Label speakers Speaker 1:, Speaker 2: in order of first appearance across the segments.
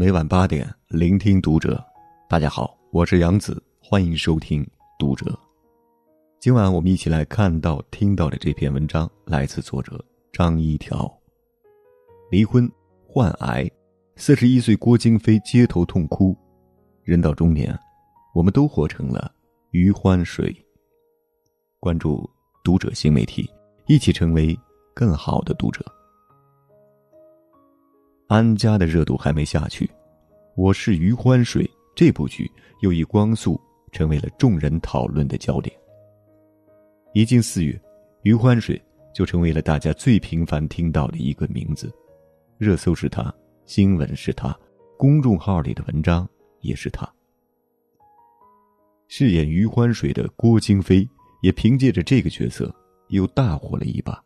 Speaker 1: 每晚八点，聆听读者。大家好，我是杨子，欢迎收听读者。今晚我们一起来看到、听到的这篇文章，来自作者张一条。离婚、患癌，四十一岁郭京飞街头痛哭。人到中年，我们都活成了余欢水。关注读者新媒体，一起成为更好的读者。安家的热度还没下去，《我是余欢水》这部剧又以光速成为了众人讨论的焦点。一进四月，余欢水就成为了大家最频繁听到的一个名字，热搜是他，新闻是他，公众号里的文章也是他。饰演余欢水的郭京飞也凭借着这个角色又大火了一把。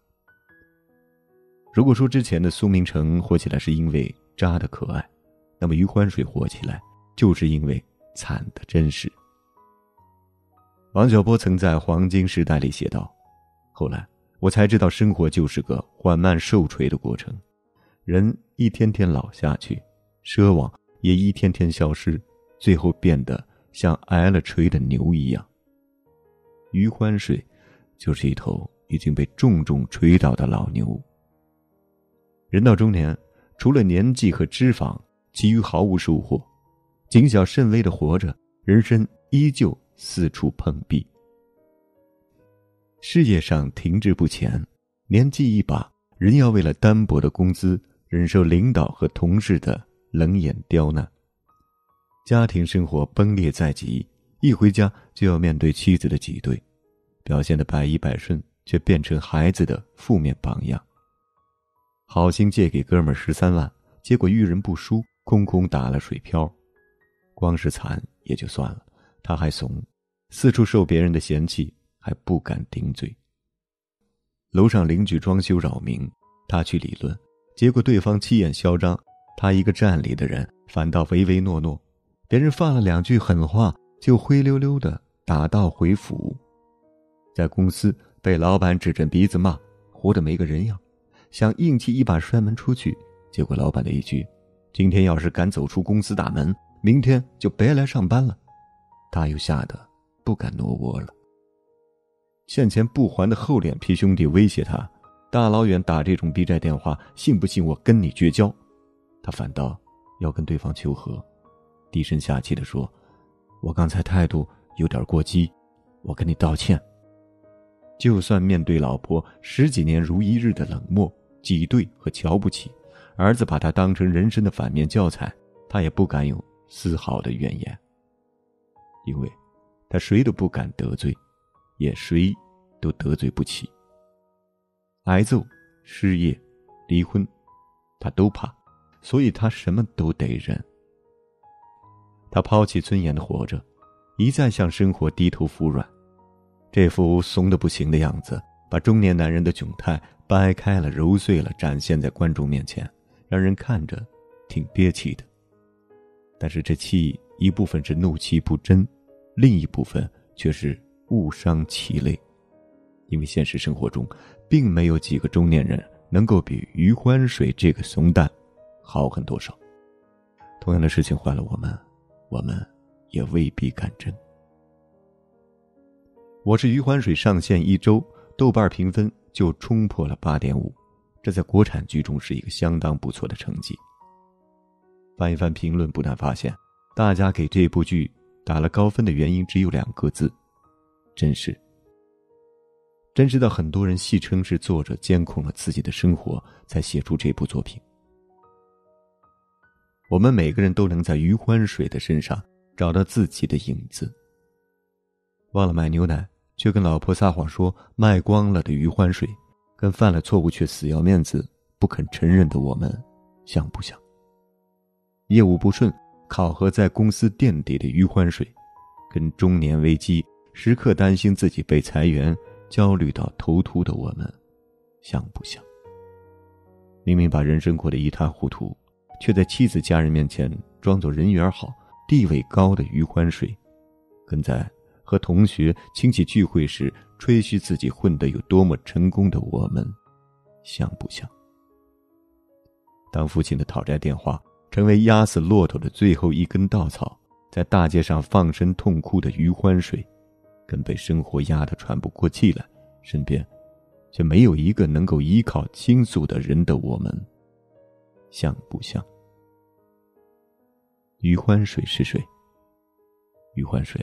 Speaker 1: 如果说之前的苏明成火起来是因为渣的可爱，那么余欢水火起来就是因为惨的真实。王小波曾在《黄金时代》里写道：“后来我才知道，生活就是个缓慢受锤的过程，人一天天老下去，奢望也一天天消失，最后变得像挨了锤的牛一样。余欢水，就是一头已经被重重锤倒的老牛。”人到中年，除了年纪和脂肪，其余毫无收获，谨小慎微的活着，人生依旧四处碰壁。事业上停滞不前，年纪一把，人要为了单薄的工资，忍受领导和同事的冷眼刁难；家庭生活崩裂在即，一回家就要面对妻子的挤兑，表现的百依百顺，却变成孩子的负面榜样。好心借给哥们儿十三万，结果遇人不淑，空空打了水漂。光是惨也就算了，他还怂，四处受别人的嫌弃，还不敢顶嘴。楼上邻居装修扰民，他去理论，结果对方气焰嚣张，他一个站里的人反倒唯唯诺诺，别人放了两句狠话，就灰溜溜的打道回府。在公司被老板指着鼻子骂，活得没个人样。想硬气一把摔门出去，结果老板的一句：“今天要是敢走出公司大门，明天就别来上班了。”他又吓得不敢挪窝了。欠钱不还的厚脸皮兄弟威胁他：“大老远打这种逼债电话，信不信我跟你绝交？”他反倒要跟对方求和，低声下气的说：“我刚才态度有点过激，我跟你道歉。”就算面对老婆十几年如一日的冷漠。挤兑和瞧不起，儿子把他当成人生的反面教材，他也不敢有丝毫的怨言。因为，他谁都不敢得罪，也谁都得罪不起。挨揍、失业、离婚，他都怕，所以他什么都得忍。他抛弃尊严的活着，一再向生活低头服软，这副怂的不行的样子，把中年男人的窘态。掰开了，揉碎了，展现在观众面前，让人看着挺憋气的。但是这气一部分是怒其不争，另一部分却是误伤其类。因为现实生活中，并没有几个中年人能够比余欢水这个怂蛋好很多少。同样的事情换了我们，我们也未必敢争。我是余欢水上线一周，豆瓣评分。就冲破了八点五，这在国产剧中是一个相当不错的成绩。翻一翻评论，不难发现，大家给这部剧打了高分的原因只有两个字：真实。真实到很多人戏称是作者监控了自己的生活，才写出这部作品。我们每个人都能在余欢水的身上找到自己的影子。忘了买牛奶。却跟老婆撒谎说卖光了的余欢水，跟犯了错误却死要面子不肯承认的我们，像不像？业务不顺，考核在公司垫底的余欢水，跟中年危机时刻担心自己被裁员，焦虑到头秃的我们，像不像？明明把人生过得一塌糊涂，却在妻子家人面前装作人缘好、地位高的余欢水，跟在。和同学、亲戚聚会时吹嘘自己混得有多么成功的我们，像不像？当父亲的讨债电话成为压死骆驼的最后一根稻草，在大街上放声痛哭的余欢水，跟被生活压得喘不过气来，身边却没有一个能够依靠倾诉的人的我们，像不像？余欢水是谁？余欢水，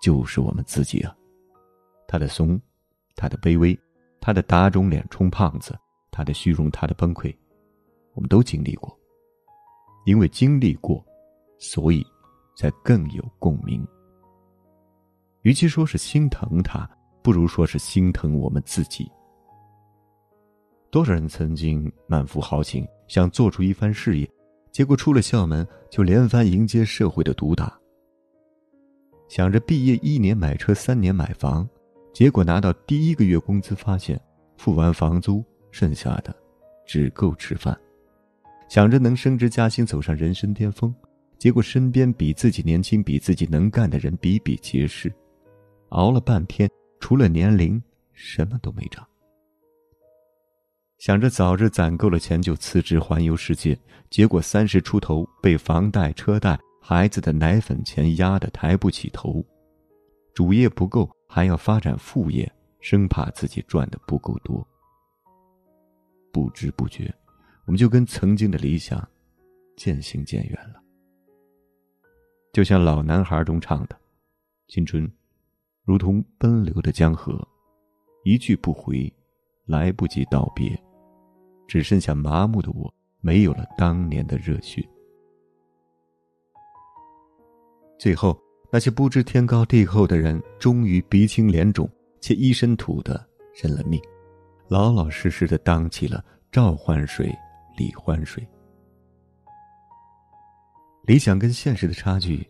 Speaker 1: 就是我们自己啊！他的怂，他的卑微，他的打肿脸充胖子，他的虚荣，他的崩溃，我们都经历过。因为经历过，所以才更有共鸣。与其说是心疼他，不如说是心疼我们自己。多少人曾经满腹豪情，想做出一番事业，结果出了校门就连番迎接社会的毒打。想着毕业一年买车，三年买房，结果拿到第一个月工资，发现付完房租，剩下的只够吃饭。想着能升职加薪，走上人生巅峰，结果身边比自己年轻、比自己能干的人比比皆是，熬了半天，除了年龄什么都没长。想着早日攒够了钱就辞职环游世界，结果三十出头被房贷、车贷、孩子的奶粉钱压得抬不起头，主业不够还要发展副业，生怕自己赚的不够多，不知不觉。我们就跟曾经的理想渐行渐远了，就像老男孩中唱的：“青春如同奔流的江河，一去不回，来不及道别，只剩下麻木的我，没有了当年的热血。”最后，那些不知天高地厚的人，终于鼻青脸肿且一身土的认了命，老老实实的当起了召唤水。李欢水，理想跟现实的差距，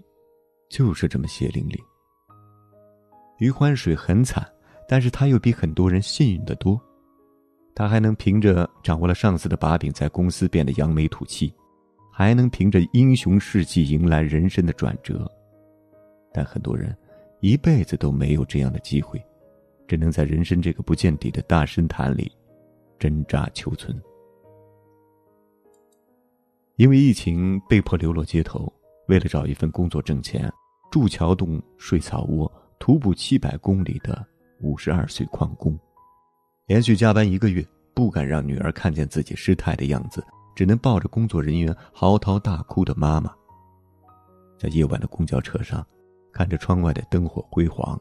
Speaker 1: 就是这么血淋淋。余欢水很惨，但是他又比很多人幸运的多，他还能凭着掌握了上司的把柄，在公司变得扬眉吐气，还能凭着英雄事迹迎来人生的转折。但很多人一辈子都没有这样的机会，只能在人生这个不见底的大深潭里挣扎求存。因为疫情被迫流落街头，为了找一份工作挣钱，住桥洞睡草窝，徒步七百公里的五十二岁矿工，连续加班一个月，不敢让女儿看见自己失态的样子，只能抱着工作人员嚎啕大哭的妈妈。在夜晚的公交车上，看着窗外的灯火辉煌，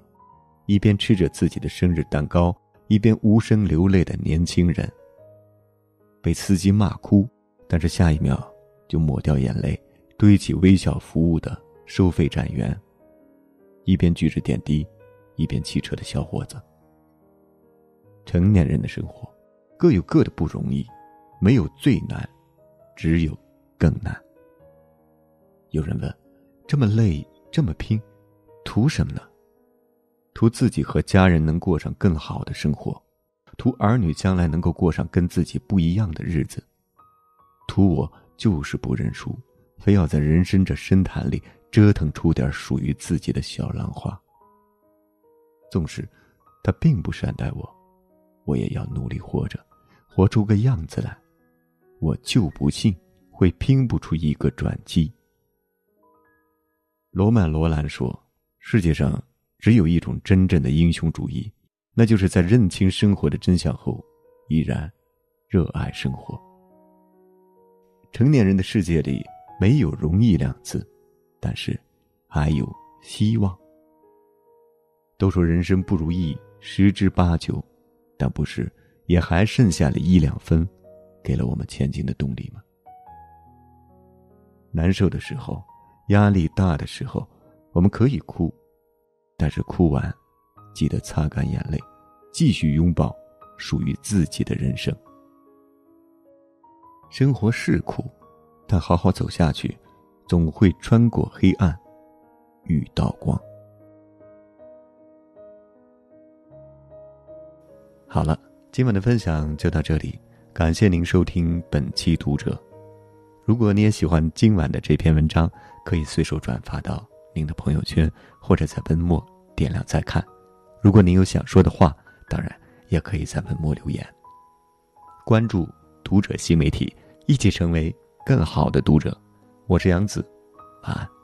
Speaker 1: 一边吃着自己的生日蛋糕，一边无声流泪的年轻人。被司机骂哭，但是下一秒。就抹掉眼泪，堆起微笑服务的收费站员，一边举着点滴，一边骑车的小伙子。成年人的生活，各有各的不容易，没有最难，只有更难。有人问：这么累，这么拼，图什么呢？图自己和家人能过上更好的生活，图儿女将来能够过上跟自己不一样的日子，图我。就是不认输，非要在人生这深潭里折腾出点属于自己的小浪花。纵使他并不善待我，我也要努力活着，活出个样子来。我就不信会拼不出一个转机。罗曼·罗兰说：“世界上只有一种真正的英雄主义，那就是在认清生活的真相后，依然热爱生活。”成年人的世界里没有容易两字，但是还有希望。都说人生不如意十之八九，但不是也还剩下了一两分，给了我们前进的动力吗？难受的时候，压力大的时候，我们可以哭，但是哭完，记得擦干眼泪，继续拥抱属于自己的人生。生活是苦，但好好走下去，总会穿过黑暗，遇到光。好了，今晚的分享就到这里，感谢您收听本期读者。如果你也喜欢今晚的这篇文章，可以随手转发到您的朋友圈，或者在文末点亮再看。如果您有想说的话，当然也可以在文末留言。关注读者新媒体。一起成为更好的读者。我是杨子，晚安。